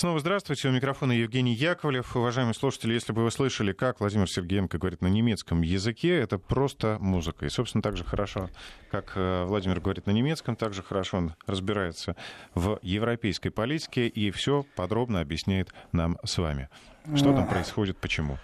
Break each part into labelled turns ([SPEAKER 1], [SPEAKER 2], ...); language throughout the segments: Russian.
[SPEAKER 1] Снова здравствуйте. У микрофона Евгений Яковлев. Уважаемые слушатели, если бы вы слышали, как Владимир Сергеенко говорит на немецком языке, это просто музыка. И, собственно, так же хорошо, как э, Владимир говорит на немецком, так же хорошо он разбирается в европейской политике и все подробно объясняет нам с вами. Что там происходит, почему?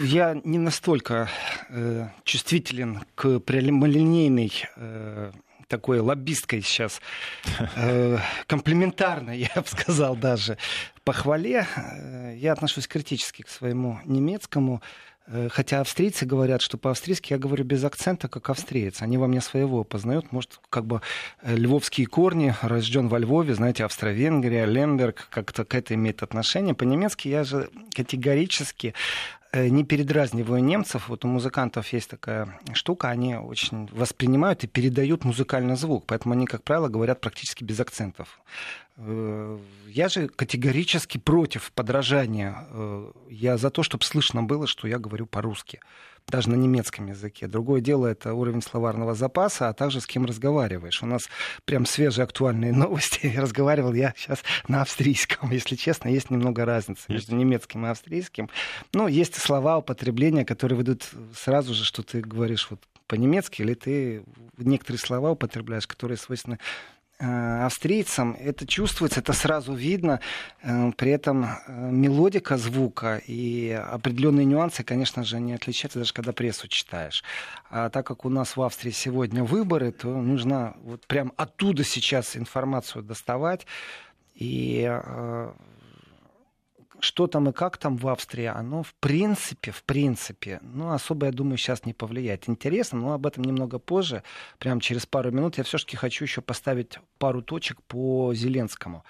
[SPEAKER 2] Я не настолько э, чувствителен к прямолинейной э, такой лоббисткой сейчас, э, комплиментарной, я бы сказал даже, похвале. Э, я отношусь критически к своему немецкому. Э, хотя австрийцы говорят, что по-австрийски я говорю без акцента, как австриец. Они во мне своего познают. Может, как бы э, львовские корни, рожден во Львове, знаете, Австро-Венгрия, Лемберг, как-то к это имеет отношение. По-немецки я же категорически не передразниваю немцев. Вот у музыкантов есть такая штука, они очень воспринимают и передают музыкальный звук, поэтому они, как правило, говорят практически без акцентов. Э, я же категорически против подражания. Э, я за то, чтобы слышно было, что я говорю по-русски даже на немецком языке. Другое дело это уровень словарного запаса, а также с кем разговариваешь. У нас прям свежие актуальные новости. Разговаривал я сейчас на австрийском. Если честно, есть немного разницы между немецким и австрийским. Ну, есть слова употребления, которые выйдут сразу же, что ты говоришь вот по-немецки, или ты некоторые слова употребляешь, которые свойственны австрийцам это чувствуется, это сразу видно. Э, при этом э, мелодика звука и определенные нюансы, конечно же, не отличаются, даже когда прессу читаешь. А так как у нас в Австрии сегодня выборы, то нужно вот прям оттуда сейчас информацию доставать. И что там и как там в Австрии, оно в принципе, в принципе, ну, особо, я думаю, сейчас не повлияет. Интересно, но об этом немного позже, прямо через пару минут. Я все-таки хочу еще поставить пару точек по Зеленскому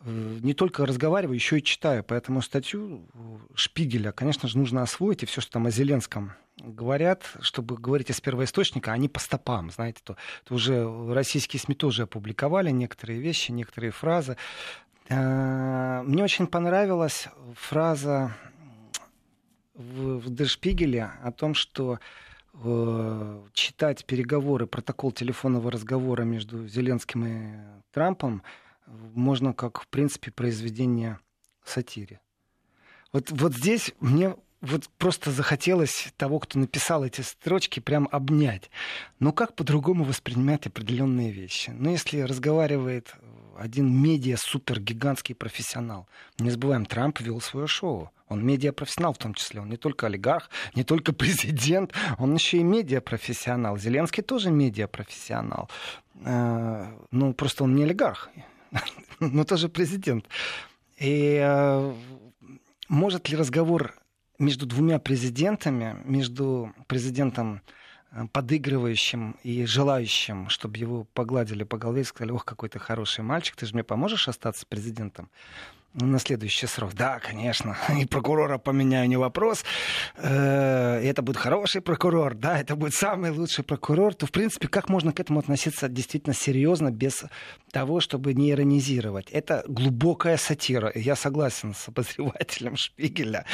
[SPEAKER 2] э, не только разговариваю, еще и читаю. Поэтому статью Шпигеля, конечно же, нужно освоить. И все, что там о Зеленском говорят, чтобы говорить из первоисточника, они по стопам. Знаете, то, то уже российские СМИ тоже опубликовали некоторые вещи, некоторые фразы. Э, мне очень понравилась фраза в Дершпигеле о том, что э, читать переговоры, протокол телефонного разговора между Зеленским и Трампом можно как, в принципе, произведение сатире. Вот, вот здесь мне вот просто захотелось того, кто написал эти строчки, прям обнять. Но как по-другому воспринимать определенные вещи? Ну, если разговаривает один медиа-супер гигантский профессионал. Не забываем, Трамп вел свое шоу. Он медиапрофессионал в том числе. Он не только олигарх, не только президент, он еще и медиапрофессионал. Зеленский тоже медиапрофессионал. Э, ну, просто он не олигарх, но тоже президент. И э, может ли разговор между двумя президентами, между президентом Э, подыгрывающим и желающим, чтобы его погладили по голове и сказали, ох, какой ты хороший мальчик, ты же мне поможешь остаться президентом? на следующий срок. Да, конечно. И прокурора поменяю, не вопрос. Э, это будет хороший прокурор, да, это будет самый лучший прокурор. То, в принципе, как можно к этому относиться действительно серьезно, без того, чтобы не иронизировать? Это глубокая сатира. Я согласен с обозревателем Шпигеля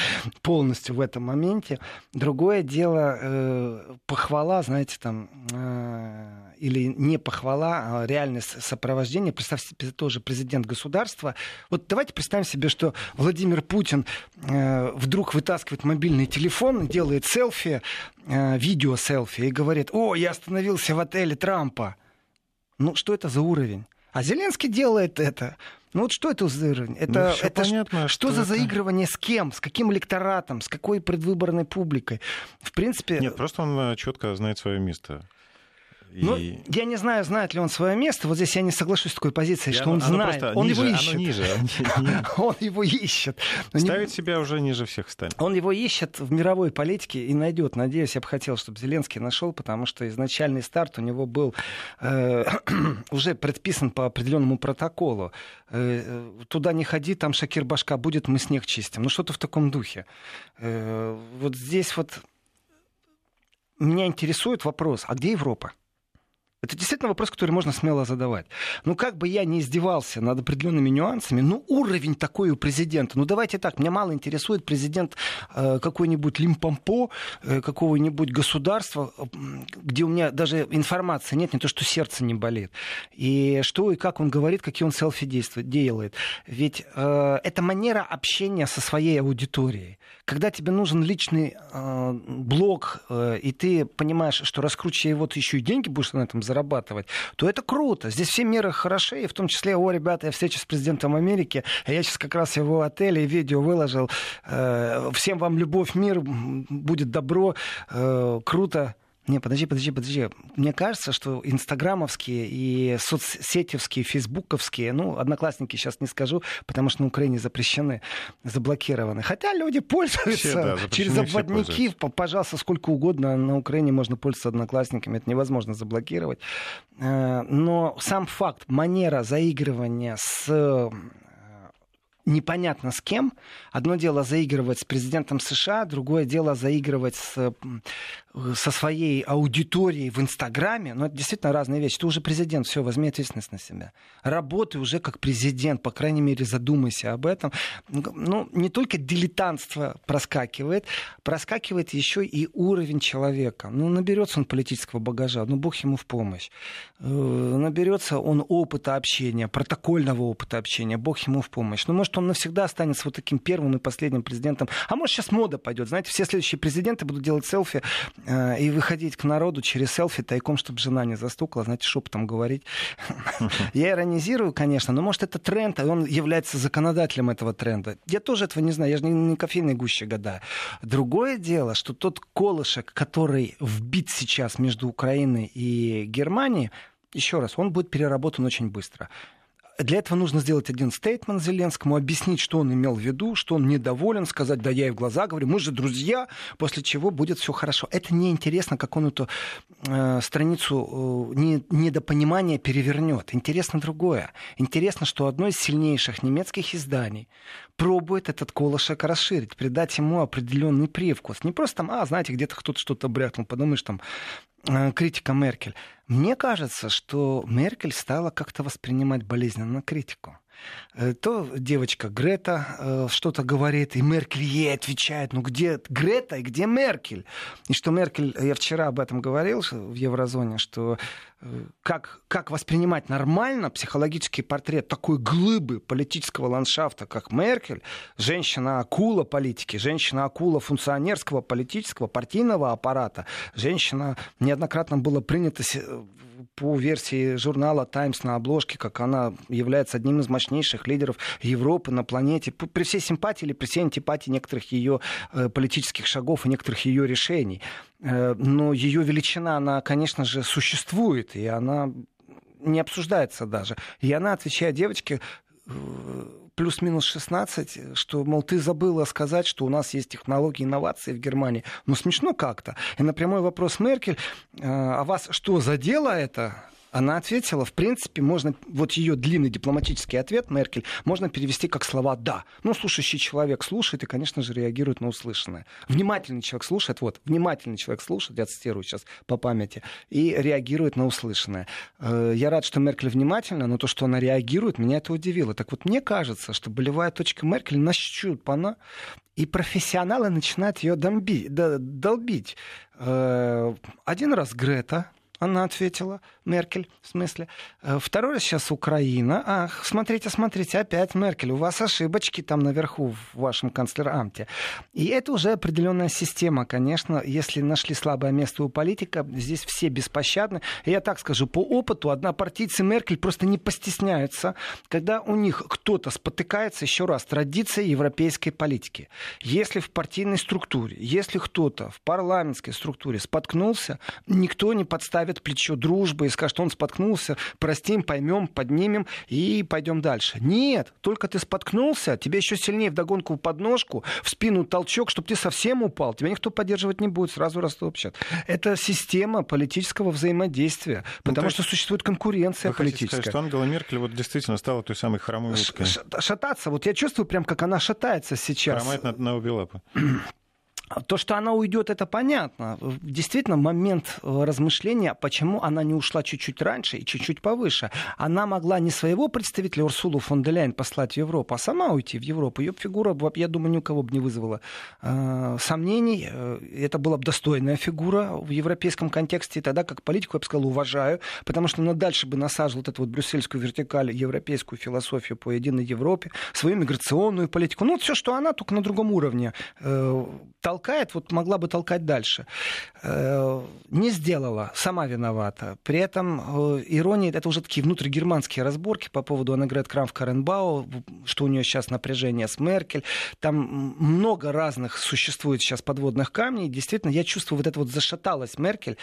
[SPEAKER 2] полностью в этом моменте. Другое дело, э, похвала, знаете, там э, или не похвала, а реальное сопровождение. Представьте себе тоже президент государства. Вот давайте представим себе, что Владимир Путин э, вдруг вытаскивает мобильный телефон, делает селфи, э, видео селфи и говорит, о, я остановился в отеле Трампа. Ну, что это за уровень? А Зеленский делает это. Ну вот что это за уровень? Это, ну, это понятно, что, что за это... заигрывание с кем? С каким электоратом? С какой предвыборной публикой? В принципе...
[SPEAKER 1] Нет, просто он э, четко знает свое место.
[SPEAKER 2] Ну, и... я не знаю, знает ли он свое место. Вот здесь я не соглашусь с такой позицией, что он знает. Он ниже, его ищет.
[SPEAKER 1] ниже.
[SPEAKER 2] Он его ищет.
[SPEAKER 1] Ставить себя уже ниже всех станет.
[SPEAKER 2] Он его ищет в мировой политике и найдет. Надеюсь, я бы хотел, чтобы Зеленский нашел, потому что изначальный старт у него был э, уже предписан по определенному протоколу. Э, туда не ходи, там Шакир Башка будет, мы снег чистим. Ну что-то в таком духе. Э, вот здесь вот меня интересует вопрос, а где Европа? Это действительно вопрос, который можно смело задавать. Ну, как бы я ни издевался над определенными нюансами, ну, уровень такой у президента. Ну, давайте так, меня мало интересует президент э, какой-нибудь Лимпомпо, э, какого-нибудь государства, где у меня даже информации нет, не то, что сердце не болит. И что и как он говорит, какие он селфи действует, делает. Ведь э, это манера общения со своей аудиторией. Когда тебе нужен личный э, блог, э, и ты понимаешь, что раскручивая его, ты еще и деньги будешь на этом зарабатывать, то это круто. Здесь все меры хороши, и в том числе, о, ребята, я встреча с президентом Америки, а я сейчас как раз его отеле и видео выложил. Э, всем вам любовь, мир, будет добро, э, круто. Не, подожди, подожди, подожди. Мне кажется, что инстаграмовские и соцсетевские, фейсбуковские, ну, одноклассники сейчас не скажу, потому что на Украине запрещены, заблокированы. Хотя люди пользуются все, да, через обводники, пожалуйста, сколько угодно на Украине можно пользоваться одноклассниками, это невозможно заблокировать. Э, но сам факт, манера заигрывания с непонятно с кем. Одно дело заигрывать с президентом США, другое дело заигрывать с, со своей аудиторией в Инстаграме. Но это действительно разные вещи. Ты уже президент, все, возьми ответственность на себя. Работай уже как президент, по крайней мере, задумайся об этом. Ну, не только дилетантство проскакивает, проскакивает еще и уровень человека. Ну, наберется он политического багажа, ну, бог ему в помощь. Э, наберется он опыта общения, протокольного опыта общения, бог ему в помощь. Ну, может, он навсегда останется вот таким первым и последним президентом. А может, сейчас мода пойдет. Знаете, все следующие президенты будут делать селфи э, и выходить к народу через селфи тайком, чтобы жена не застукала, знаете, шепотом говорить. Я иронизирую, конечно, но может это тренд, и он является законодателем этого тренда. Я тоже этого не знаю, я же не, не кофейной гуще гадаю. Другое дело, что тот колышек, который вбит сейчас между Украиной и Германией, еще раз, он будет переработан очень быстро. Для этого нужно сделать один стейтмент Зеленскому, объяснить, что он имел в виду, что он недоволен, сказать, да я и в глаза говорю, мы же друзья, после чего будет все хорошо. Это неинтересно, как он эту э, страницу э, не, недопонимания перевернет. Интересно другое. Интересно, что одно из сильнейших немецких изданий пробует этот колышек расширить, придать ему определенный привкус. Не просто там, а, знаете, где-то кто-то что-то брякнул, подумаешь, там, критика Меркель. Мне кажется, что Меркель стала как-то воспринимать болезненно критику. Э, то девочка Грета э, что-то говорит, и Меркель ей отвечает, ну где Грета и где Меркель? И что Меркель, я вчера об этом говорил в Еврозоне, что э, как, как воспринимать нормально психологический портрет такой глыбы политического ландшафта, как Меркель, женщина-акула политики, женщина-акула функционерского политического партийного аппарата, женщина неоднократно было принято по версии журнала Times на обложке, как она является одним из мощнейших лидеров Европы на планете, при всей симпатии или при всей антипатии некоторых ее э, политических шагов и некоторых ее решений. Э, но ее величина, она, конечно же, существует, и она не обсуждается даже. И она отвечает девочке, э, плюс-минус 16, что, мол, ты забыла сказать, что у нас есть технологии инновации в Германии. Ну, смешно как-то. И на прямой вопрос Меркель, а вас что, задело это? Она ответила, в принципе, можно, вот ее длинный дипломатический ответ, Меркель, можно перевести как слова «да». Ну, слушающий человек слушает и, конечно же, реагирует на услышанное. Внимательный человек слушает, вот, внимательный человек слушает, я цитирую сейчас по памяти, и реагирует на услышанное. Э, я рад, что Меркель внимательна, но то, что она реагирует, меня это удивило. Так вот, мне кажется, что болевая точка Меркель нащупана, и профессионалы начинают ее долбить. Э, один раз Грета, она ответила, Меркель, в смысле. Э, второй раз сейчас Украина. Ах, смотрите, смотрите, опять Меркель, у вас ошибочки там наверху в вашем канцлерамте. И это уже определенная система, конечно. Если нашли слабое место у политика, здесь все беспощадны. И я так скажу, по опыту однопартийцы Меркель просто не постесняются, когда у них кто-то спотыкается, еще раз, традиция европейской политики. Если в партийной структуре, если кто-то в парламентской структуре споткнулся, никто не подставит подставит плечо дружбы и скажет, он споткнулся, простим, поймем, поднимем и пойдем дальше. Нет, только ты споткнулся, тебе еще сильнее вдогонку в подножку, в спину толчок, чтобы ты совсем упал. Тебя никто поддерживать не будет, сразу растопчат. Это система политического взаимодействия, ну, потому ну, что существует конкуренция политическая. Сказать,
[SPEAKER 1] что Ангела Меркель вот действительно стала той самой хромой уткой.
[SPEAKER 2] Шататься. Вот я чувствую прям, как она шатается сейчас.
[SPEAKER 1] Хромает на, на обе лапы.
[SPEAKER 2] То, что она уйдет, это понятно. Действительно, момент э, размышления, почему она не ушла чуть-чуть раньше и чуть-чуть повыше. Она могла не своего представителя Урсулу фон де Ляйн послать в Европу, а сама уйти в Европу. Ее фигура, я думаю, ни у кого бы не вызвала э, сомнений. Э, это была бы достойная фигура в европейском контексте. И тогда, как политику, я бы сказал, уважаю, потому что она дальше бы насаживала вот эту вот брюссельскую вертикаль, европейскую философию по единой Европе, свою миграционную политику. Ну, вот все, что она, только на другом уровне толкает, вот могла бы толкать дальше. Э, не сделала, сама виновата. При этом э, ирония, это уже такие внутригерманские разборки по поводу Аннегрет Крамф Каренбау, что у нее сейчас напряжение с Меркель. Там много разных существует сейчас подводных камней. Действительно, я чувствую, вот это вот зашаталась Меркель.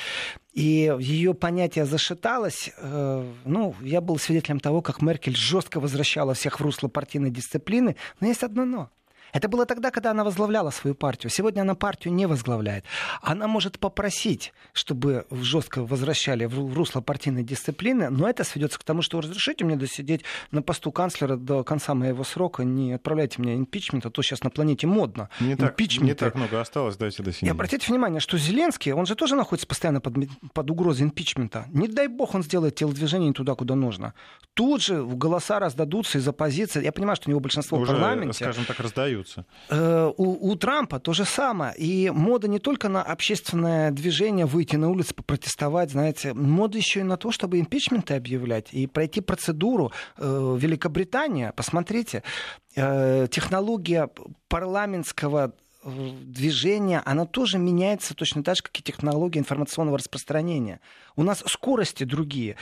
[SPEAKER 2] И ее понятие зашаталось. Э, ну, я был свидетелем того, как Меркель жестко возвращала всех в русло партийной дисциплины. Но есть одно но. Это было тогда, когда она возглавляла свою партию. Сегодня она партию не возглавляет. Она может попросить, чтобы жестко возвращали в русло партийной дисциплины, но это сведется к тому, что разрешите мне досидеть на посту канцлера до конца моего срока, не отправляйте мне импичмент, а то сейчас на планете модно.
[SPEAKER 1] Не, так, не так много осталось, дайте досидеть.
[SPEAKER 2] И обратите внимание, что Зеленский, он же тоже находится постоянно под, под угрозой импичмента. Не дай бог он сделает телодвижение не туда, куда нужно. Тут же голоса раздадутся из оппозиции. Я понимаю, что у него большинство
[SPEAKER 1] Уже,
[SPEAKER 2] в парламенте.
[SPEAKER 1] скажем так, раздают остаются.
[SPEAKER 2] Э, у, у Трампа то же самое. И мода не только на общественное движение, выйти на улицу, попротестовать, знаете, мода еще и на то, чтобы импичменты объявлять и пройти процедуру. Э, Великобритания, посмотрите, э, технология парламентского движения, она тоже меняется точно так же, как и технология информационного распространения. У нас скорости другие.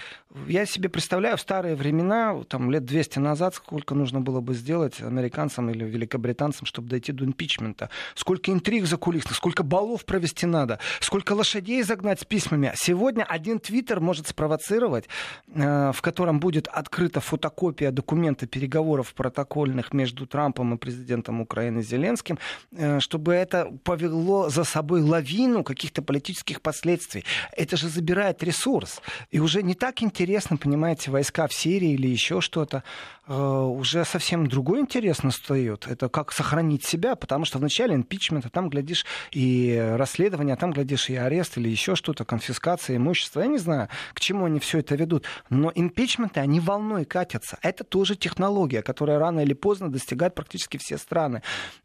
[SPEAKER 2] Я себе представляю в старые времена, там лет 200 назад, сколько нужно было бы сделать американцам или великобританцам, чтобы дойти до импичмента. Сколько интриг закулисных, сколько баллов провести надо, сколько лошадей загнать с письмами. Сегодня один твиттер может спровоцировать, э, в котором будет открыта фотокопия документа переговоров протокольных между Трампом и президентом Украины Зеленским, э, чтобы это повело за собой лавину каких-то политических последствий. Это же забирает ресурс. И уже не так интересно, понимаете, войска в Сирии или еще что-то. Э, уже совсем другой интерес настает. Это как сохранить себя, потому что в начале импичмента там, глядишь, и расследование, а там, глядишь, и арест или еще что-то, конфискация имущества. Я не знаю, к чему они все это ведут. Но импичменты, они волной катятся. Это тоже технология, которая рано или поздно достигает практически все страны.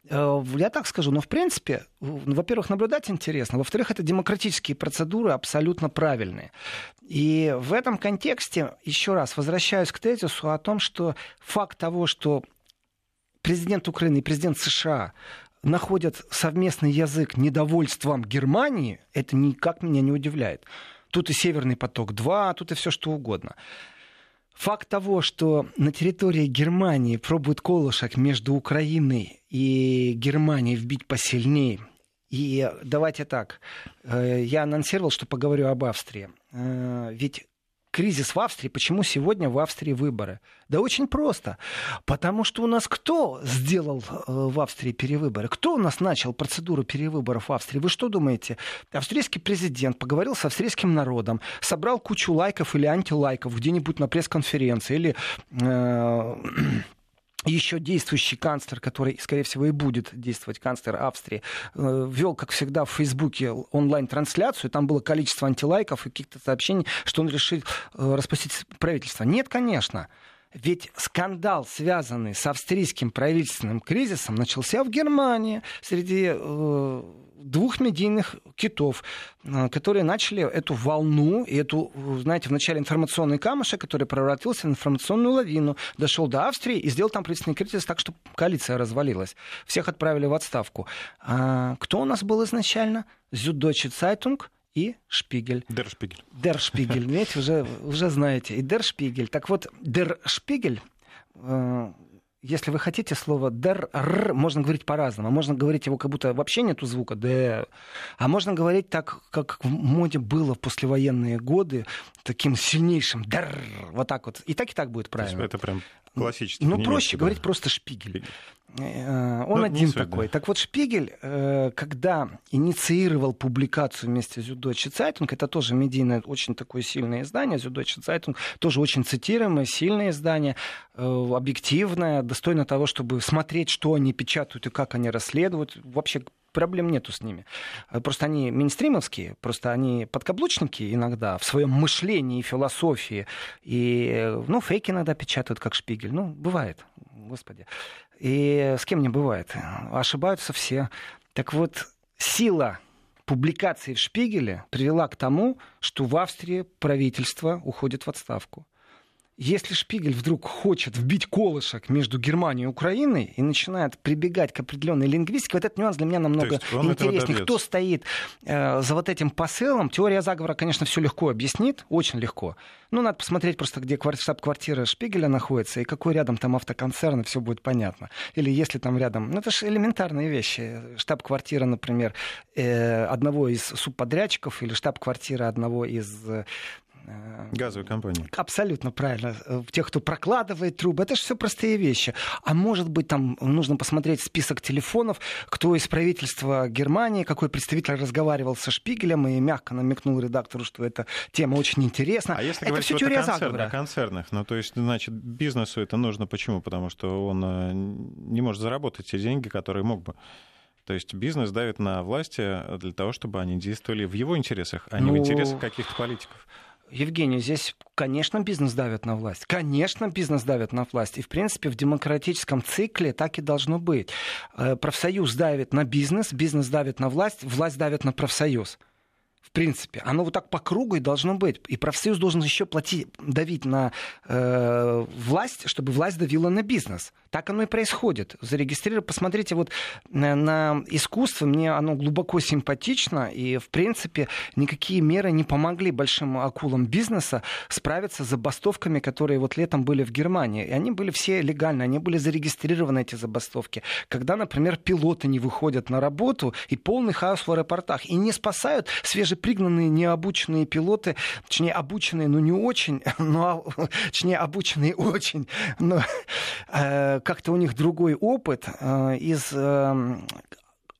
[SPEAKER 2] Э, я так скажу, но в принципе, во-первых, наблюдать интересно, во-вторых, это демократические процедуры абсолютно правильные. И в этом контексте, еще раз, возвращаюсь к тезису о том, что факт того, что президент Украины и президент США находят совместный язык недовольством Германии, это никак меня не удивляет. Тут и Северный поток-2, тут и все что угодно. Факт того, что на территории Германии пробуют колышек между Украиной и Германией вбить посильнее. И давайте так, э, я анонсировал, что поговорю об Австрии. Э, ведь кризис в Австрии. Почему сегодня в Австрии выборы? Да очень просто. Потому что у нас кто сделал э, в Австрии перевыборы? Кто у нас начал процедуру перевыборов в Австрии? Вы что думаете? Австрийский президент поговорил с австрийским народом, собрал кучу лайков или антилайков где-нибудь на пресс-конференции или... Э- еще действующий канцлер, который, скорее всего, и будет действовать, канцлер Австрии, э, вел, как всегда, в Фейсбуке онлайн-трансляцию. Там было количество антилайков и каких-то сообщений, что он решил э, распустить правительство. Нет, конечно. Ведь скандал, связанный с австрийским правительственным кризисом, начался в Германии среди э, двух медийных китов, э, которые начали эту волну, и эту, знаете, в начале информационный камышек, который превратился в информационную лавину, дошел до Австрии и сделал там правительственный кризис так, что коалиция развалилась. Всех отправили в отставку. А кто у нас был изначально? Süddeutsche Zeitung – и Шпигель.
[SPEAKER 1] Дер Шпигель.
[SPEAKER 2] Дер Шпигель, видите, уже, уже знаете. И Дер Шпигель. Так вот, Дер Шпигель э, если вы хотите слово дер, р, можно говорить по-разному. Можно говорить его, как будто вообще нету звука д, а можно говорить так, как в моде было в послевоенные годы, таким сильнейшим дер, вот так вот. И так и так будет правильно.
[SPEAKER 1] Это прям классический.
[SPEAKER 2] Ну, проще да. говорить просто Spiegel. Spiegel. Э, он ну, один такой. Так вот, Spiegel, э, когда инициировал публикацию вместе с Süddeutsche Zeitung, это тоже медийное, очень такое сильное издание, Süddeutsche Zeitung, тоже очень цитируемое, сильное издание, э, объективное, достойно того, чтобы смотреть, что они печатают и как они расследуют. Вообще проблем нету с ними. Просто они мейнстримовские, просто они подкаблучники иногда в своем мышлении и философии. И, ну, фейки иногда печатают, как шпигель. Ну, бывает, господи. И с кем не бывает. Ошибаются все. Так вот, сила публикации в Шпигеле привела к тому, что в Австрии правительство уходит в отставку. Если Шпигель вдруг хочет вбить колышек между Германией и Украиной и начинает прибегать к определенной лингвистике, вот этот нюанс для меня намного интереснее. Кто стоит э, за вот этим посылом? Теория заговора, конечно, все легко объяснит, очень легко. Ну, надо посмотреть просто, где штаб-квартира Шпигеля находится и какой рядом там автоконцерн, и все будет понятно. Или если там рядом... Ну, это же элементарные вещи. Штаб-квартира, например, э, одного из субподрядчиков или штаб-квартира одного из
[SPEAKER 1] Э, Газовой компании.
[SPEAKER 2] Абсолютно правильно. Э, тех, кто прокладывает трубы. Это же все простые вещи. А может быть, там нужно посмотреть список телефонов, кто из правительства Германии, какой представитель разговаривал со Шпигелем и мягко намекнул редактору, что эта тема очень интересна.
[SPEAKER 1] А если это говорить все теория о, концерн, заговора. о концернах, ну то есть, значит, бизнесу это нужно почему? Потому что он э, не может заработать те деньги, которые мог бы. То есть бизнес давит на власти для того, чтобы они действовали в его интересах, а не ну... в интересах каких-то политиков.
[SPEAKER 2] Евгений, здесь, конечно, бизнес давит на власть. Конечно, бизнес давит на власть. И, в принципе, в демократическом цикле так и должно быть. Э, профсоюз давит на бизнес, бизнес давит на власть, власть давит на профсоюз. В принципе, оно вот так по кругу и должно быть. И профсоюз должен еще платить, давить на э, власть, чтобы власть давила на бизнес. Так оно и происходит. Зарегистрировать, посмотрите вот на, на искусство, мне оно глубоко симпатично, и, в принципе, никакие меры не помогли большим акулам бизнеса справиться с забастовками, которые вот летом были в Германии. И они были все легальны, они были зарегистрированы, эти забастовки. Когда, например, пилоты не выходят на работу, и полный хаос в аэропортах, и не спасают свежепригнанные, необученные пилоты, точнее, обученные, но не очень, но, точнее, обученные очень, но э, как-то у них другой опыт э, из э,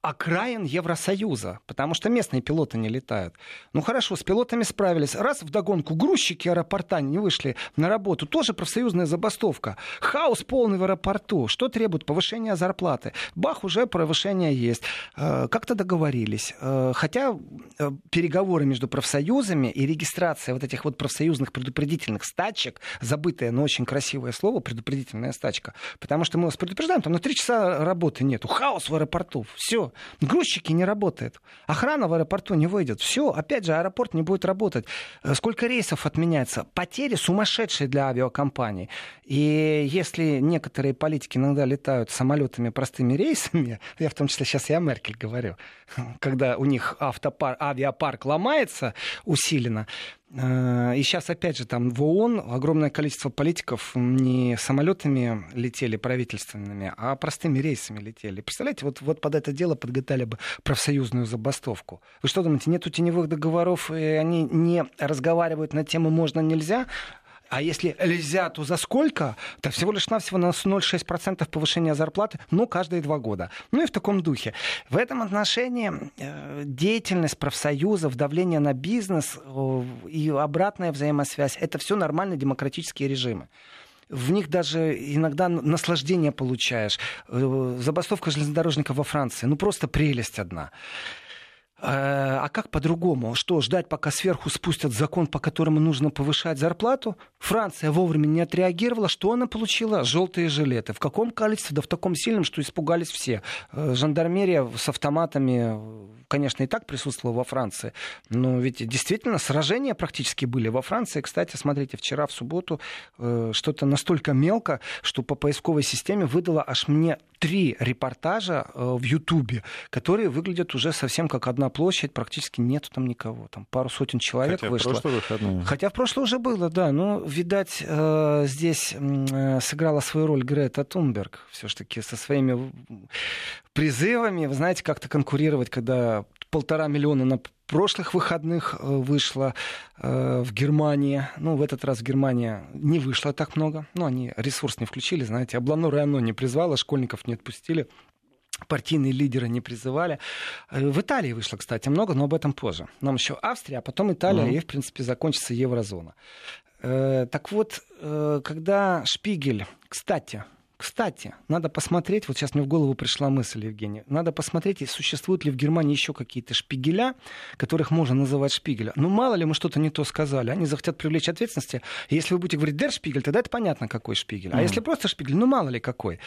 [SPEAKER 2] окраин Евросоюза, потому что местные пилоты не летают. Ну хорошо, с пилотами справились. Раз в догонку грузчики аэропорта не вышли на работу, тоже профсоюзная забастовка. Хаос полный в аэропорту. Что требует повышения зарплаты? Бах, уже повышение есть. Э, как-то договорились. Э, хотя э, переговоры между профсоюзами и регистрация вот этих вот профсоюзных предупредительных стачек, забытое, но очень красивое слово, предупредительная стачка, потому что мы вас предупреждаем, там на три часа работы нету. Хаос в аэропорту. Все. Грузчики не работают. Охрана в аэропорту не выйдет. Все, опять же, аэропорт не будет работать. Э, сколько рейсов отменяется? Потери сумасшедшие для авиакомпаний. И если некоторые политики иногда летают самолетами простыми рейсами, я в том числе сейчас я о Меркель говорю, когда у них автопар, авиапарк ломается усиленно, и сейчас, опять же, там в ООН огромное количество политиков не самолетами летели правительственными, а простыми рейсами летели. Представляете, вот, вот под это дело подготовили бы профсоюзную забастовку. Вы что думаете, нету теневых договоров, и они не разговаривают на тему «можно-нельзя»? А если нельзя, то за сколько? Это всего лишь навсего на 0,6% повышения зарплаты, но каждые два года. Ну и в таком духе. В этом отношении э, деятельность профсоюзов, давление на бизнес и обратная взаимосвязь, это все нормальные демократические режимы в них даже иногда наслаждение получаешь. Э, забастовка железнодорожников во Франции, ну просто прелесть одна. Э, а как по-другому? Что, ждать, пока сверху спустят закон, по которому нужно повышать зарплату? Франция вовремя не отреагировала. Что она получила? Желтые жилеты. В каком количестве? Да в таком сильном, что испугались все. Э, жандармерия с автоматами, конечно, и так присутствовала во Франции. Но ведь действительно сражения практически были во Франции. Кстати, смотрите, вчера в субботу э, что-то настолько мелко, что по поисковой системе выдало аж мне три репортажа в Ютубе, которые выглядят уже совсем как одна площадь, практически нету там никого. Там пару сотен человек
[SPEAKER 1] Хотя
[SPEAKER 2] вышло.
[SPEAKER 1] В
[SPEAKER 2] Хотя в прошлое уже было, да. Но, видать, э, здесь э, сыграла свою роль Грета Тунберг. Все-таки со своими призывами, вы знаете, как-то конкурировать, когда полтора миллиона на прошлых выходных э, вышло в Германии. Ну, в этот раз в Германии не вышло так много. Ну, они ресурс не включили, знаете. Облано Районо не призвало, школьников не отпустили партийные лидеры не призывали. Э, в Италии вышло, кстати, много, но об этом позже. Нам еще Австрия, а потом Италия, mm-hmm. и, в принципе, закончится еврозона. Э, так вот, э, когда Шпигель, кстати, Кстати, надо посмотреть, вот сейчас мне в голову пришла мысль, Евгений, надо посмотреть, существуют ли в Германии еще какие-то шпигеля, которых можно называть шпигеля. Ну, мало ли мы что-то не то сказали, они захотят привлечь ответственности. Если вы будете говорить «дер шпигель», тогда это понятно, какой шпигель. А mm. если просто шпигель, ну, мало ли какой.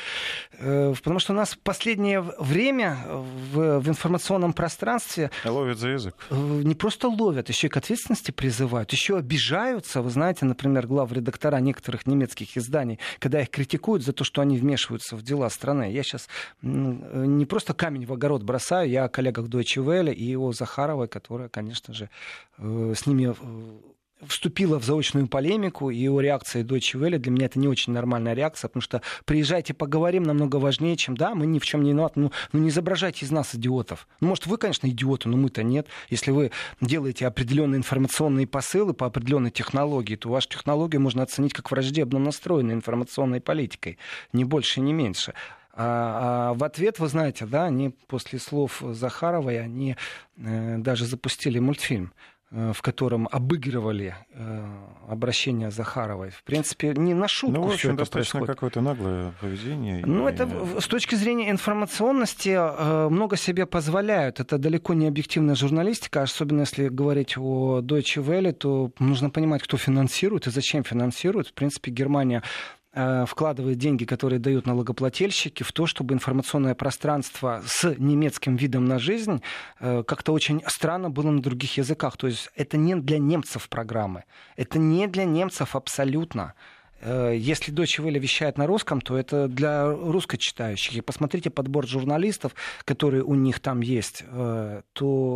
[SPEAKER 2] Э, потому что у нас в последнее время в, в информационном пространстве...
[SPEAKER 1] Ловят за язык. Э,
[SPEAKER 2] не просто ловят, еще и к ответственности призывают, еще обижаются. Вы знаете, например, глав редактора некоторых немецких изданий, когда их критикуют за то, что они вмешиваются в дела страны. Я сейчас не просто камень в огород бросаю, я о коллегах Deutsche Welle и о Захаровой, которая, конечно же, э, с ними э, вступила в заочную полемику, и его реакция Deutsche Welle для меня это не очень нормальная реакция, потому что приезжайте, поговорим, намного важнее, чем, да, мы ни в чем не виноваты, ну, ну не изображайте из нас идиотов. Ну, может, вы, конечно, идиоты, но мы-то нет. Если вы делаете определенные информационные посылы по определенной технологии, то вашу технологию можно оценить как враждебно настроенной информационной политикой, ни больше, ни меньше. А, а в ответ, вы знаете, да, они после слов Захаровой, они э, даже запустили мультфильм в котором обыгрывали э, обращение Захаровой. В принципе, не на шутку
[SPEAKER 1] ну, в
[SPEAKER 2] общем,
[SPEAKER 1] достаточно какое-то наглое поведение.
[SPEAKER 2] Ну, и... это с точки зрения информационности э, много себе позволяют. Это далеко не объективная журналистика, особенно если говорить о Deutsche Welle, то нужно понимать, кто финансирует и зачем финансирует. В принципе, Германия Э, вкладывает деньги, которые дают налогоплательщики, в то, чтобы информационное пространство с немецким видом на жизнь э, как-то очень странно было на других языках. То есть это не для немцев программы. Это не для немцев абсолютно. Э, если Deutsche Welle вещает на русском, то это для русскочитающих. И посмотрите подбор журналистов, которые у них там есть, э, то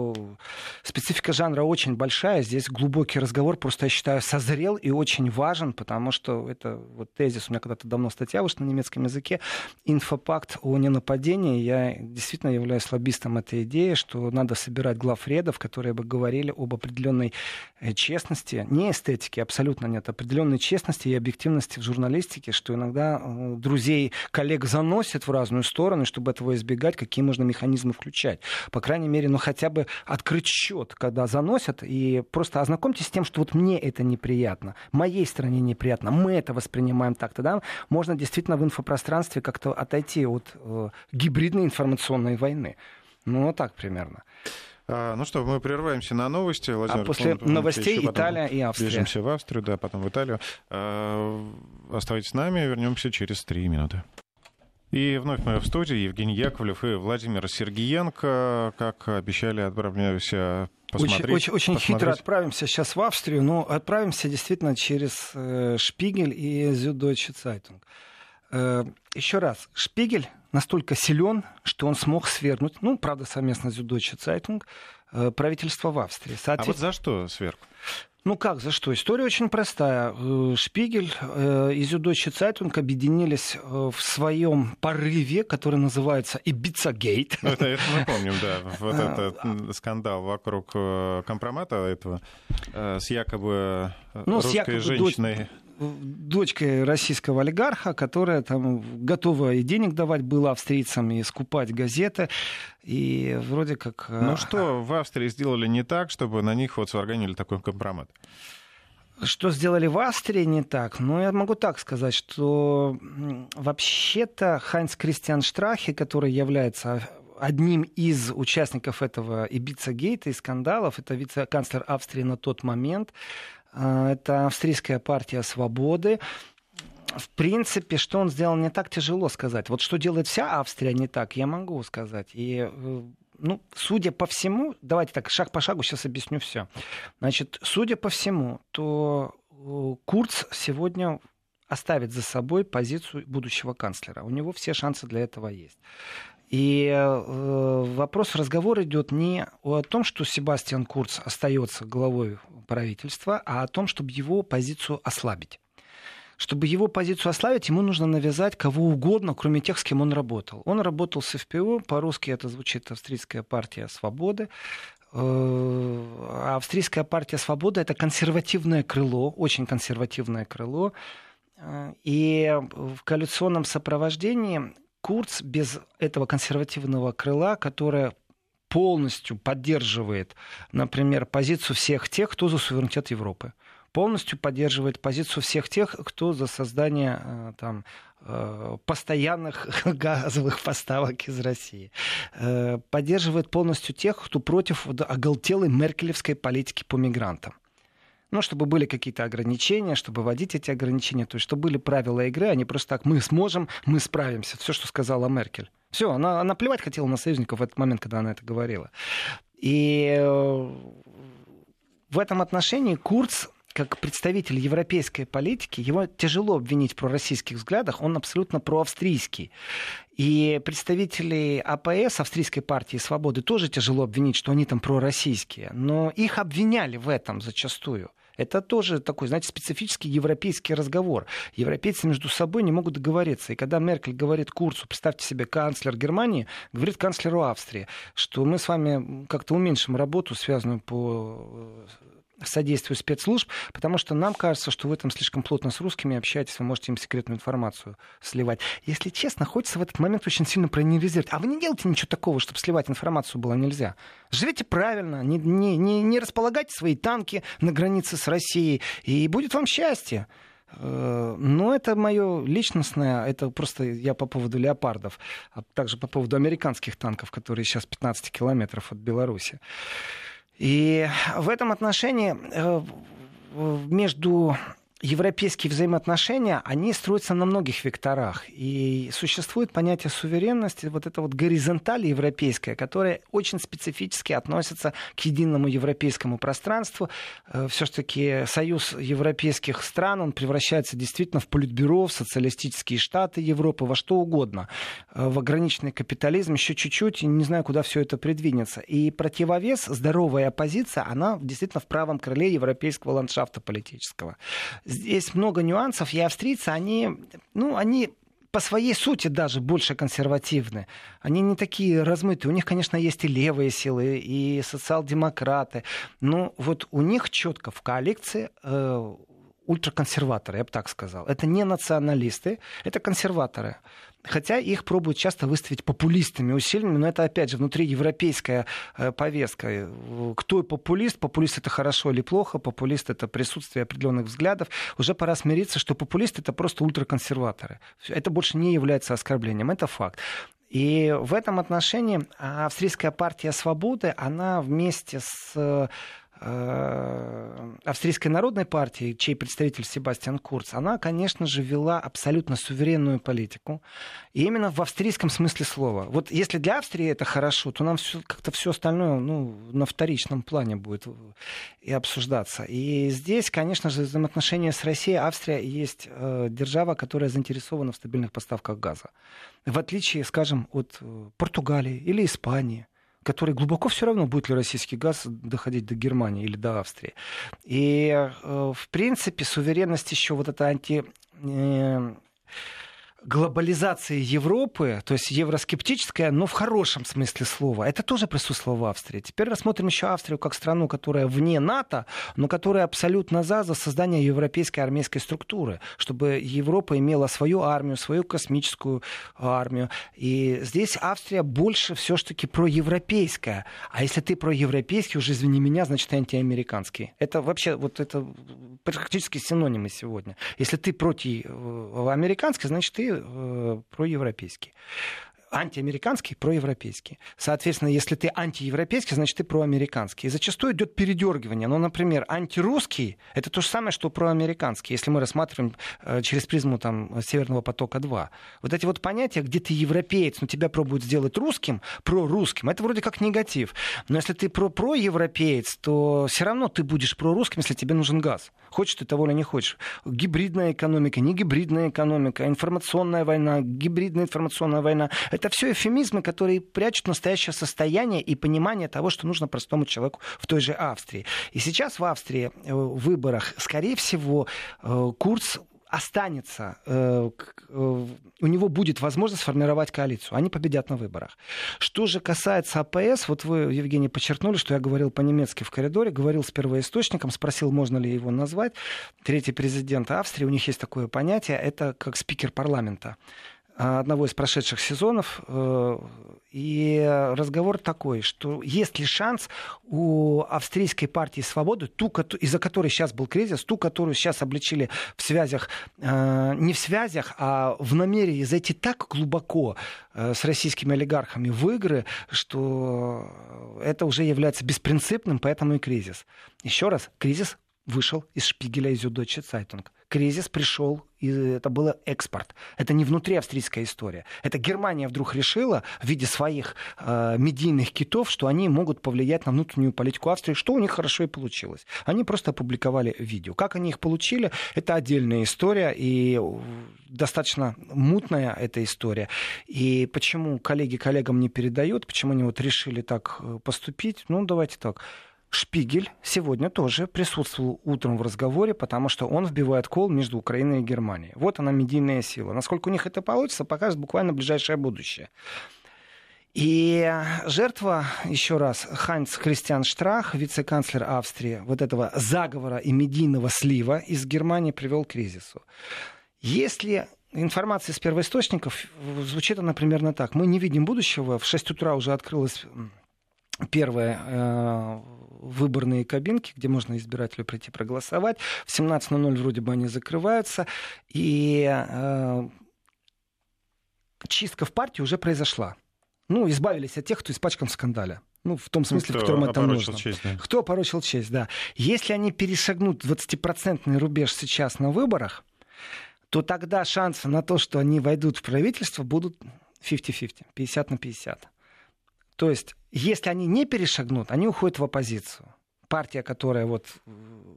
[SPEAKER 2] специфика жанра очень большая. Здесь глубокий разговор, просто я считаю, созрел и очень важен, потому что это вот тезис, у меня когда-то давно статья вышла на немецком языке, инфопакт о ненападении. Я действительно являюсь лоббистом этой идеи, что надо собирать главредов, которые бы говорили об определенной э, честности, не эстетике, абсолютно нет, определенной честности и объективности в журналистике, что иногда э, друзей, коллег заносят в разную сторону, чтобы этого избегать, какие можно механизмы включать. По крайней мере, ну хотя бы открыть счет, когда заносят, и просто ознакомьтесь с тем, что вот мне это неприятно, моей стране неприятно, мы это воспринимаем так, тогда можно действительно в инфопространстве как-то отойти от э, гибридной информационной войны. Ну, вот так примерно.
[SPEAKER 1] А, ну что, мы прерываемся на новости.
[SPEAKER 2] Владимир, а после помните, новостей Италия и Австрия.
[SPEAKER 1] Движемся в Австрию, да, потом в Италию. А, оставайтесь с нами, вернемся через три минуты. И вновь мы в студии. Евгений Яковлев и Владимир Сергиенко. Как обещали, отправляемся посмотреть.
[SPEAKER 2] Очень, очень, очень хитро отправимся сейчас в Австрию, но отправимся действительно через э, Шпигель и Зюддойче Цайтунг. Еще раз, Шпигель настолько силен, что он смог свергнуть, ну, правда, совместно с Süddeutsche Zeitung, э, правительство в Австрии.
[SPEAKER 1] Соответ... А вот за что сверг?
[SPEAKER 2] Ну как, за что? История очень простая. Э, Шпигель и Зюддойче Цайтунг объединились в своем порыве, который называется Ибица Гейт.
[SPEAKER 1] Ну, это, это мы помним, да. Вот этот скандал вокруг компромата этого с якобы ну, русской с якобы женщиной. Дочь
[SPEAKER 2] дочкой российского олигарха, которая там готова и денег давать была австрийцам, и скупать газеты. И вроде как...
[SPEAKER 1] Ну а, что в Австрии сделали не так, чтобы на них вот сварганили такой компромат?
[SPEAKER 2] Что сделали в Австрии не так? Ну, я могу так сказать, что вообще-то Хайнц Кристиан Штрахе, который является одним из участников этого Ибица Гейта и скандалов, это вице-канцлер Австрии на тот момент, это австрийская партия свободы. В принципе, что он сделал не так, тяжело сказать. Вот что делает вся Австрия не так, я могу сказать. И э, ну, судя по всему, давайте так, шаг по шагу сейчас объясню все. Значит, судя по всему, то э, Курц сегодня оставит за собой позицию будущего канцлера. У него все шансы для этого есть. И э, вопрос, разговор идет не о том, что Себастьян Курц остается главой правительства, а о том, чтобы его позицию ослабить. Чтобы его позицию ослабить, ему нужно навязать кого угодно, кроме тех, с кем он работал. Он работал с ФПО, по-русски это звучит Австрийская партия свободы. Э, Австрийская партия свободы это консервативное крыло, очень консервативное крыло. Э, и в коалиционном сопровождении Курц без этого консервативного крыла, которое полностью поддерживает, например, позицию всех тех, кто за суверенитет Европы полностью поддерживает позицию всех тех, кто за создание э, там, э, постоянных газовых поставок из России. Э, поддерживает полностью тех, кто против оголтелой меркелевской политики по мигрантам ну, чтобы были какие-то ограничения, чтобы вводить эти ограничения, то есть чтобы были правила игры, а не просто так, мы сможем, мы справимся. Все, что сказала Меркель. Все, она, она плевать хотела на союзников в этот момент, когда она это говорила. И в этом отношении Курц как представитель европейской политики, его тяжело обвинить в пророссийских взглядах, он абсолютно проавстрийский. И представителей АПС, Австрийской партии свободы, тоже тяжело обвинить, что они там пророссийские. Но их обвиняли в этом зачастую. Это тоже такой, знаете, специфический европейский разговор. Европейцы между собой не могут договориться. И когда Меркель говорит Курцу, представьте себе, канцлер Германии, говорит канцлеру Австрии, что мы с вами как-то уменьшим работу, связанную по содействию спецслужб, потому что нам кажется, что вы там слишком плотно с русскими общаетесь, вы можете им секретную информацию сливать. Если честно, хочется в этот момент очень сильно проанализировать. А вы не делайте ничего такого, чтобы сливать информацию было нельзя. Живите правильно, не, не, не, не располагайте свои танки на границе с Россией, и будет вам счастье. Э, но это мое личностное, это просто я по поводу леопардов, а также по поводу американских танков, которые сейчас 15 километров от Беларуси. И в этом отношении э, между европейские взаимоотношения, они строятся на многих векторах. И существует понятие суверенности, вот это вот горизонталь европейская, которая очень специфически относится к единому европейскому пространству. Э, Все-таки союз европейских стран, он превращается действительно в политбюро, в социалистические штаты Европы, во что угодно. Э, в ограниченный капитализм еще чуть-чуть, не знаю, куда все это придвинется. И противовес, здоровая оппозиция, она действительно в правом крыле европейского ландшафта политического здесь много нюансов, и австрийцы, они, ну, они по своей сути даже больше консервативны. Они не такие размытые. У них, конечно, есть и левые силы, и социал-демократы. Но вот у них четко в коалиции э, ультраконсерваторы, я бы так сказал. Это не националисты, это консерваторы. Хотя их пробуют часто выставить популистами усиленными, но это, опять же, внутриевропейская э, повестка. Кто популист? Популист это хорошо или плохо? Популист это присутствие определенных взглядов. Уже пора смириться, что популист это просто ультраконсерваторы. Это больше не является оскорблением, это факт. И в этом отношении австрийская партия свободы, она вместе с Э, Австрийской народной партии, чей представитель Себастьян Курц, она, конечно же, вела абсолютно суверенную политику. И именно в австрийском смысле слова. Вот если для Австрии это хорошо, то нам как-то все остальное ну, на вторичном плане будет и обсуждаться. И здесь, конечно же, взаимоотношения с Россией, Австрия есть э, держава, которая заинтересована в стабильных поставках газа. В отличие, скажем, от э, Португалии или Испании который глубоко все равно, будет ли российский газ доходить до Германии или до Австрии. И, э, в принципе, суверенность еще вот эта анти э, глобализации Европы, то есть евроскептическая, но в хорошем смысле слова, это тоже присутствовало в Австрии. Теперь рассмотрим еще Австрию как страну, которая вне НАТО, но которая абсолютно за, за создание европейской армейской структуры, чтобы Европа имела свою армию, свою космическую армию. И здесь Австрия больше все-таки проевропейская. А если ты проевропейский, уже извини меня, значит ты антиамериканский. Это вообще вот это практически синонимы сегодня. Если ты против э, американский, значит ты э, проевропейский антиамериканский, проевропейский. Соответственно, если ты антиевропейский, значит, ты проамериканский. И зачастую идет передергивание. Ну, например, антирусский — это то же самое, что проамериканский, если мы рассматриваем э, через призму там, Северного потока-2. Вот эти вот понятия, где ты европеец, но тебя пробуют сделать русским, прорусским, это вроде как негатив. Но если ты про проевропеец, то все равно ты будешь прорусским, если тебе нужен газ. Хочешь ты того или не хочешь. Гибридная экономика, не гибридная экономика, информационная война, гибридная информационная война — это все эфемизмы, которые прячут настоящее состояние и понимание того, что нужно простому человеку в той же Австрии. И сейчас в Австрии э, в выборах, скорее всего, э, Курц останется, э, у него будет возможность сформировать коалицию. Они победят на выборах. Что же касается АПС, вот вы, Евгений, подчеркнули, что я говорил по-немецки в коридоре, говорил с первоисточником, спросил, можно ли его назвать. Третий президент Австрии, у них есть такое понятие, это как спикер парламента. Одного из прошедших сезонов. Э, и разговор такой, что есть ли шанс у австрийской партии «Свободы», ту, из-за которой сейчас был кризис, ту, которую сейчас обличили в связях, э, не в связях, а в намерении зайти так глубоко э, с российскими олигархами в игры, что это уже является беспринципным, поэтому и кризис. Еще раз, кризис вышел из Шпигеля из Süddeutsche Zeitung кризис пришел, и это был экспорт. Это не внутри австрийская история. Это Германия вдруг решила в виде своих э, медийных китов, что они могут повлиять на внутреннюю политику Австрии, что у них хорошо и получилось. Они просто опубликовали видео. Как они их получили, это отдельная история, и достаточно мутная эта история. И почему коллеги коллегам не передают, почему они вот решили так э, поступить, ну, давайте так. Шпигель сегодня тоже присутствовал утром в разговоре, потому что он вбивает кол между Украиной и Германией. Вот она медийная сила. Насколько у них это получится, покажет буквально ближайшее будущее. И жертва, еще раз, Ханс Христиан Штрах, вице-канцлер Австрии, вот этого заговора и медийного слива из Германии привел к кризису. Если информация из первоисточников, звучит она примерно так. Мы не видим будущего. В 6 утра уже открылась первая э, выборные кабинки, где можно избирателю прийти проголосовать. В 17.00 вроде бы они закрываются. И э, чистка в партии уже произошла. Ну, избавились от тех, кто испачкан в скандале. Ну, в том смысле, кто в котором это нужно. Честь, да. Кто опорочил честь, да. Если они перешагнут 20% рубеж сейчас на выборах, то тогда шансы на то, что они войдут в правительство, будут 50-50, 50 на 50. То есть, если они не перешагнут, они уходят в оппозицию. Партия, которая вот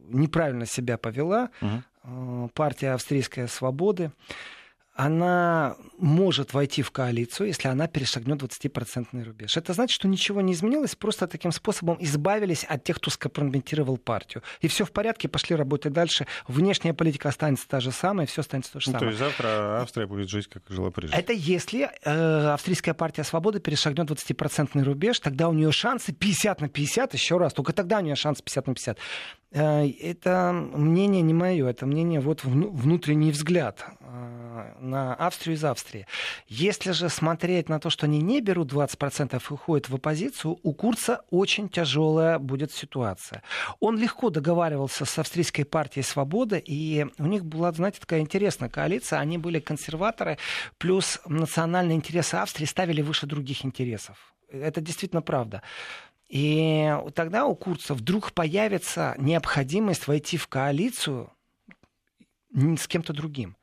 [SPEAKER 2] неправильно себя повела, угу. партия австрийской свободы, она может войти в коалицию, если она перешагнет 20% рубеж. Это значит, что ничего не изменилось, просто таким способом избавились от тех, кто скомпрометировал партию. И все в порядке, пошли работать дальше. Внешняя политика останется та же самая, все останется то же самое.
[SPEAKER 1] Ну, то есть завтра Австрия будет жить, как жила прежде.
[SPEAKER 2] Это если э, австрийская партия свободы перешагнет 20% рубеж, тогда у нее шансы 50 на 50, еще раз, только тогда у нее шанс 50 на 50. Э, это мнение не мое, это мнение вот внутренний взгляд э, на Австрию из Австрии. Если же смотреть на то, что они не берут 20% и уходят в оппозицию, у Курца очень тяжелая будет ситуация. Он легко договаривался с австрийской партией «Свобода», и у них была, знаете, такая интересная коалиция. Они были консерваторы, плюс национальные интересы Австрии ставили выше других интересов. Это действительно правда. И тогда у Курца вдруг появится необходимость войти в коалицию с кем-то другим.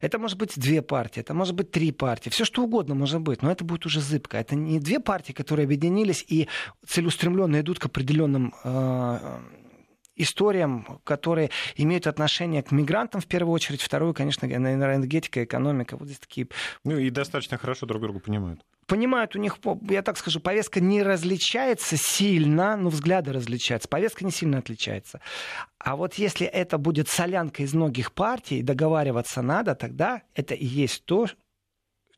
[SPEAKER 2] Это может быть две партии, это может быть три партии, все что угодно может быть, но это будет уже зыбко. Это не две партии, которые объединились и целеустремленно идут к определенным э, историям, которые имеют отношение к мигрантам в первую очередь, вторую, конечно, энергетика, экономика. Вот здесь такие...
[SPEAKER 1] Ну и достаточно хорошо друг друга понимают
[SPEAKER 2] понимают, у них, я так скажу, повестка не различается сильно, но взгляды различаются. Повестка не сильно отличается. А вот если это будет солянка из многих партий, договариваться надо, тогда это и есть то,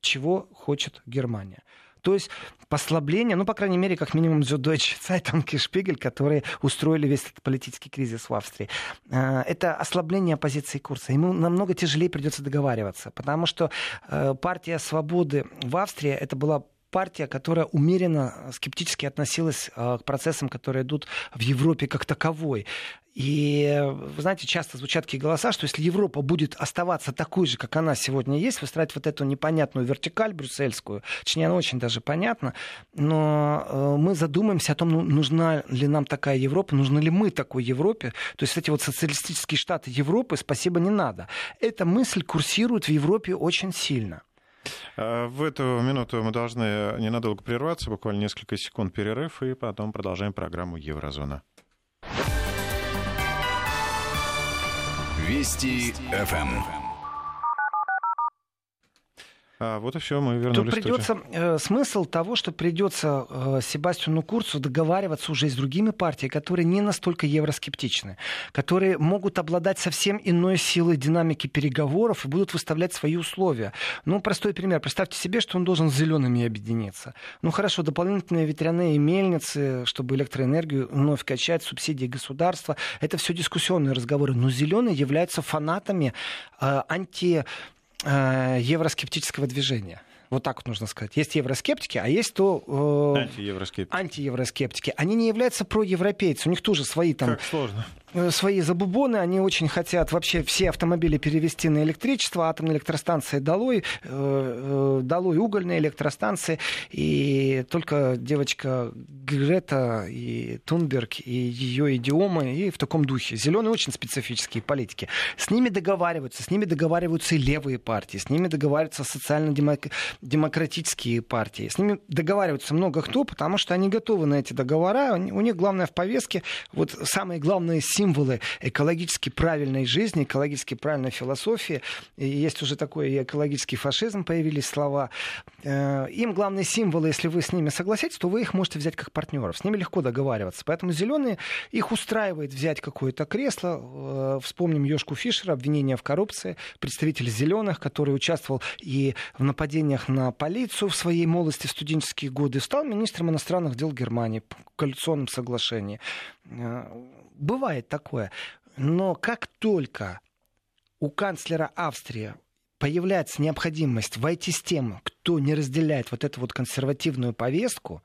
[SPEAKER 2] чего хочет Германия. То есть послабление, ну, по крайней мере, как минимум Süddeutsche Zeitung и Шпигель, которые устроили весь этот политический кризис в Австрии. Э, это ослабление позиции курса. Ему намного тяжелее придется договариваться, потому что э, партия свободы в Австрии это была партия, которая умеренно скептически относилась э, к процессам, которые идут в Европе как таковой. И, вы знаете, часто звучат такие голоса, что если Европа будет оставаться такой же, как она сегодня есть, выстраивать вот эту непонятную вертикаль брюссельскую, точнее, она очень даже понятна, но э, мы задумаемся о том, ну, нужна ли нам такая Европа, нужны ли мы такой Европе. То есть эти вот социалистические штаты Европы, спасибо, не надо. Эта мысль курсирует в Европе очень сильно.
[SPEAKER 1] А, в эту минуту мы должны ненадолго прерваться, буквально несколько секунд перерыв, и потом продолжаем программу «Еврозона».
[SPEAKER 3] Вести ФМ.
[SPEAKER 1] А вот и все, мы вернулись.
[SPEAKER 2] Тут придется э, смысл того, что придется э, Себастьяну Курцу договариваться уже с другими партиями, которые не настолько евроскептичны, которые могут обладать совсем иной силой динамики переговоров и будут выставлять свои условия. Ну, простой пример. Представьте себе, что он должен с зелеными объединиться. Ну, хорошо, дополнительные ветряные мельницы, чтобы электроэнергию вновь качать, субсидии государства. Это все дискуссионные разговоры. Но зеленые являются фанатами э, анти евроскептического движения. Вот так вот нужно сказать. Есть евроскептики, а есть то... Э, антиевроскептики. Антиевроскептики. Они не являются проевропейцами. У них тоже свои там...
[SPEAKER 1] Как сложно.
[SPEAKER 2] Э, свои забубоны, они очень хотят вообще все автомобили перевести на электричество, атомные электростанции долой, э, э, долой угольные электростанции, и только девочка Грета и Тунберг и ее идиомы и в таком духе. Зеленые очень специфические политики. С ними договариваются, с ними договариваются и левые партии, с ними договариваются социально-демократические партии, с ними договариваются много кто, потому что они готовы на эти договора, у них главное в повестке, вот самые главные символы экологически правильной жизни, экологически правильной философии. И есть уже такой экологический фашизм, появились слова. Э, им главные символы, если вы с ними согласитесь, то вы их можете взять как партнеров. С ними легко договариваться. Поэтому зеленые их устраивает взять какое-то кресло. Э, вспомним Ёшку Фишера, обвинение в коррупции, представитель зеленых, который участвовал и в нападениях на полицию в своей молодости в студенческие годы, стал министром иностранных дел Германии по коалиционном соглашении. Э, бывает такое. Но как только у канцлера Австрии появляется необходимость войти с тем, кто не разделяет вот эту вот консервативную повестку,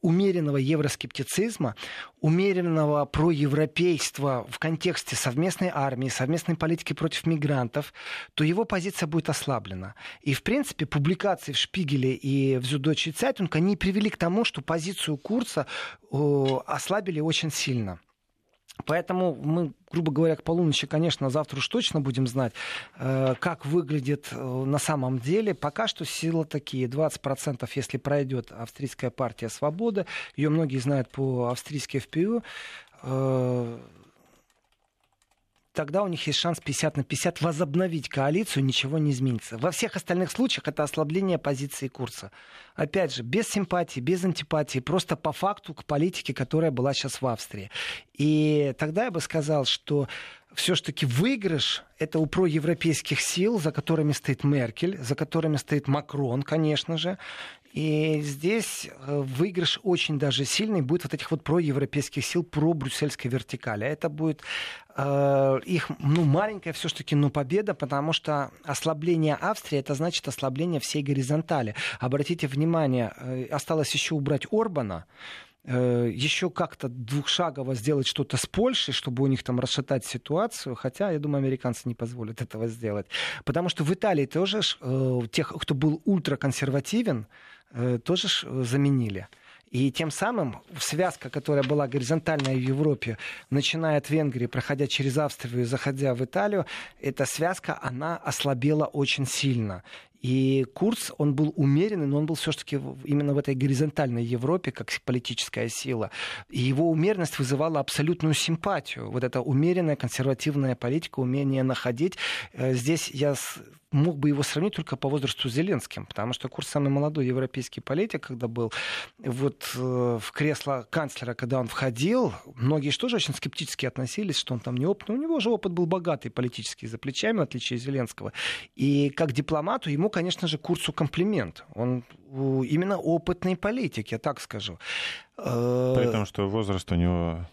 [SPEAKER 2] умеренного евроскептицизма, умеренного проевропейства в контексте совместной армии, совместной политики против мигрантов, то его позиция будет ослаблена. И, в принципе, публикации в Шпигеле и в Зюддойче Цайтунг, они привели к тому, что позицию Курца ослабили очень сильно. Поэтому мы, грубо говоря, к полуночи, конечно, завтра уж точно будем знать, э, как выглядит э, на самом деле. Пока что силы такие. 20% если пройдет австрийская партия «Свобода». Ее многие знают по австрийской ФПУ тогда у них есть шанс 50 на 50 возобновить коалицию, ничего не изменится. Во всех остальных случаях это ослабление позиции курса. Опять же, без симпатии, без антипатии, просто по факту к политике, которая была сейчас в Австрии. И тогда я бы сказал, что все-таки выигрыш это у проевропейских сил, за которыми стоит Меркель, за которыми стоит Макрон, конечно же. И здесь э, выигрыш очень даже сильный будет вот этих вот проевропейских сил, про брюссельской вертикали. Это будет э, их ну, маленькая все-таки ну, победа, потому что ослабление Австрии это значит ослабление всей горизонтали. Обратите внимание, э, осталось еще убрать Орбана э, еще как-то двухшагово сделать что-то с Польшей, чтобы у них там расшатать ситуацию, хотя, я думаю, американцы не позволят этого сделать. Потому что в Италии тоже э, тех, кто был ультраконсервативен, тоже э, заменили. И тем самым связка, которая была горизонтальная в Европе, начиная от Венгрии, проходя через Австрию и заходя в Италию, эта связка, она ослабела очень сильно. И курс, он был умеренный, но он был все-таки именно в этой горизонтальной Европе, как политическая сила. И его умеренность вызывала абсолютную симпатию. Вот эта умеренная консервативная политика, умение находить. Э, здесь я мог бы его сравнить только по возрасту с Зеленским, потому что Курс самый молодой европейский политик, когда был вот э, в кресло канцлера, когда он входил, многие же тоже очень скептически относились, что он там неопытный. У него же опыт был богатый политический за плечами, в отличие от Зеленского. И как дипломату ему, конечно же, Курсу комплимент. Он именно опытный политик, я так скажу.
[SPEAKER 1] Э, При том, что возраст у него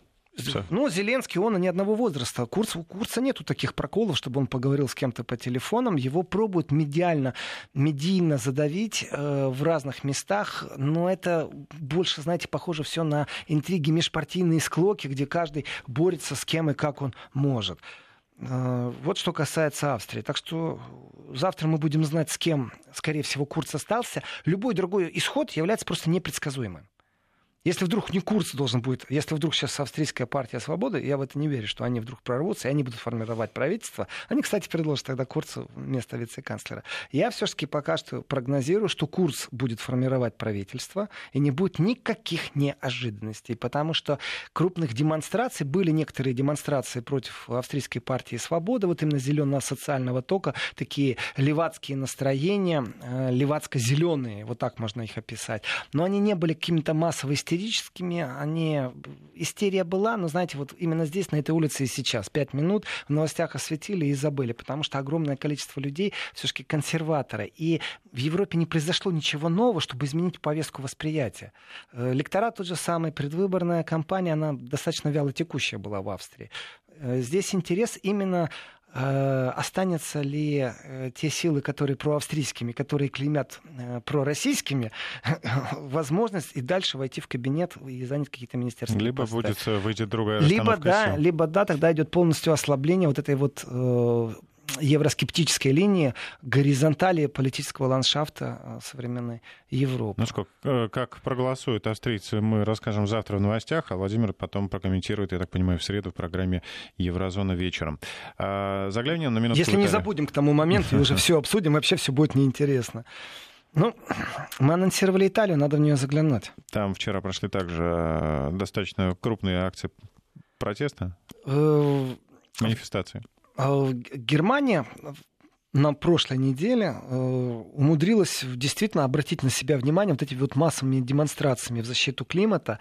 [SPEAKER 2] ну, Зеленский, он ни одного возраста. Курс, у Курса нету таких проколов, чтобы он поговорил с кем-то по телефонам. Его пробуют медиально, медийно задавить э, в разных местах. Но это больше, знаете, похоже все на интриги межпартийные склоки, где каждый борется с кем и как он может. Э, вот что касается Австрии. Так что завтра мы будем знать, с кем, скорее всего, Курц остался. Любой другой исход является просто непредсказуемым. Если вдруг не курс должен будет, если вдруг сейчас австрийская партия свободы, я в это не верю, что они вдруг прорвутся, и они будут формировать правительство. Они, кстати, предложат тогда Курцу вместо вице-канцлера. Я все-таки пока что прогнозирую, что Курс будет формировать правительство, и не будет никаких неожиданностей, потому что крупных демонстраций, были некоторые демонстрации против австрийской партии свободы, вот именно зеленого социального тока, такие левацкие настроения, э, левацко-зеленые, вот так можно их описать. Но они не были какими-то массовыми истерическими, они... Истерия была, но, знаете, вот именно здесь, на этой улице и сейчас. Пять минут в новостях осветили и забыли, потому что огромное количество людей все-таки консерваторы. И в Европе не произошло ничего нового, чтобы изменить повестку восприятия. Э, Лекторат тот же самый, предвыборная кампания, она достаточно вяло текущая была в Австрии. Э, здесь интерес именно останется ли э, те силы, которые проавстрийскими, которые клеймят э, пророссийскими, возможность и дальше войти в кабинет и занять какие-то министерства.
[SPEAKER 1] Либо будет выйдет другая
[SPEAKER 2] либо да,
[SPEAKER 1] сил.
[SPEAKER 2] либо да, тогда идет полностью ослабление вот этой вот евроскептической линии горизонтали политического ландшафта э, современной Европы.
[SPEAKER 1] Ну что, э, как проголосуют австрийцы, мы расскажем завтра в новостях, а Владимир потом прокомментирует, я так понимаю, в среду в программе «Еврозона вечером». А, заглянем на минутку
[SPEAKER 2] Если не забудем к тому моменту, уже все обсудим, вообще все будет неинтересно. Ну, мы анонсировали Италию, надо в нее заглянуть.
[SPEAKER 1] Там вчера прошли также э, достаточно крупные акции протеста, манифестации.
[SPEAKER 2] А, Германия на прошлой неделе э, умудрилась действительно обратить на себя внимание вот этими вот массовыми демонстрациями в защиту климата.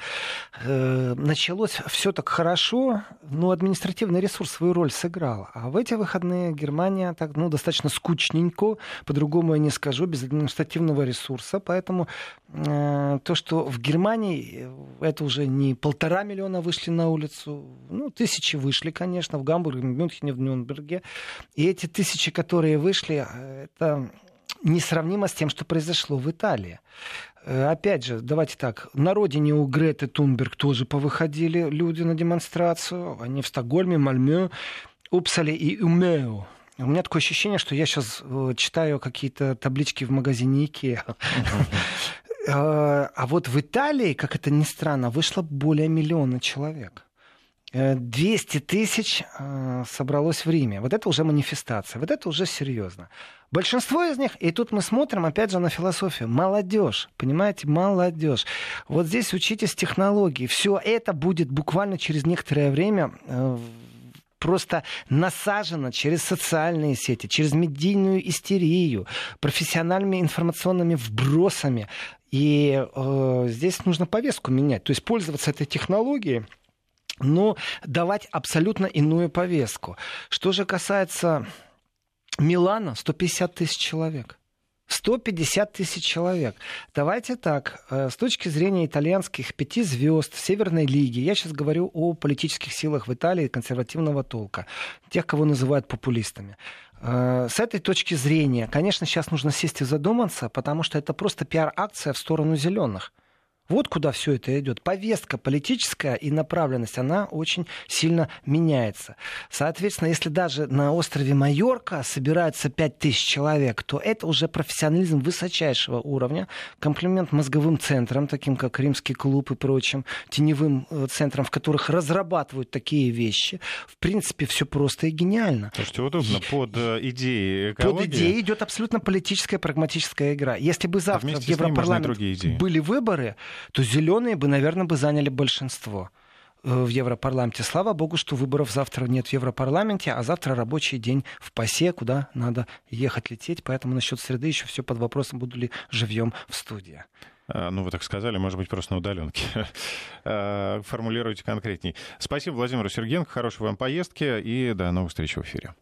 [SPEAKER 2] Э, началось все так хорошо, но административный ресурс свою роль сыграл. А в эти выходные Германия так, ну, достаточно скучненько, по-другому я не скажу, без административного ресурса. Поэтому э, то, что в Германии это уже не полтора миллиона вышли на улицу, ну, тысячи вышли, конечно, в Гамбурге, в Мюнхене, в Нюрнберге. И эти тысячи, которые вышли, это несравнимо с тем, что произошло в Италии. Э, опять же, давайте так, на родине у Греты Тунберг тоже повыходили люди на демонстрацию. Они в Стокгольме, Мальме, Упсале и Умео. У меня такое ощущение, что я сейчас э, читаю какие-то таблички в магазине Икеа. Э, а вот в Италии, как это ни странно, вышло более миллиона человек. 200 э, тысяч э, собралось в Риме. Вот это уже манифестация, вот это уже серьезно. Большинство из них, и тут мы смотрим опять же на философию, молодежь, понимаете, молодежь. Вот здесь учитесь технологии. Все это будет буквально через некоторое время э, просто насажено через социальные сети, через медийную истерию, профессиональными информационными вбросами. И э, здесь нужно повестку менять. То есть пользоваться этой технологией но давать абсолютно иную повестку. Что же касается Милана, 150 тысяч человек. 150 тысяч человек. Давайте так, э, с точки зрения итальянских пяти звезд Северной лиги, я сейчас говорю о политических силах в Италии консервативного толка, тех, кого называют популистами. Э, с этой точки зрения, конечно, сейчас нужно сесть и задуматься, потому что это просто пиар-акция в сторону зеленых. Вот куда все это идет. Повестка политическая и направленность, она очень сильно меняется. Соответственно, если даже на острове Майорка собираются 5000 человек, то это уже профессионализм высочайшего уровня. Комплимент мозговым центрам, таким как Римский клуб и прочим, теневым э, центрам, в которых разрабатывают такие вещи. В принципе, все просто и гениально.
[SPEAKER 1] Слушайте, удобно. Под э, идеей экологии...
[SPEAKER 2] Под идеей идет абсолютно политическая, прагматическая игра. Если бы завтра а в Европарламент были выборы, то зеленые бы, наверное, бы заняли большинство э, в Европарламенте. Слава богу, что выборов завтра нет в Европарламенте, а завтра рабочий день в ПАСЕ, куда надо ехать, лететь. Поэтому насчет среды еще все под вопросом, буду ли живьем в студии.
[SPEAKER 1] А, ну, вы так сказали, может быть, просто на удаленке. А, формулируйте конкретней. Спасибо Владимиру Сергеенко, хорошей вам поездки и до новых встреч в эфире.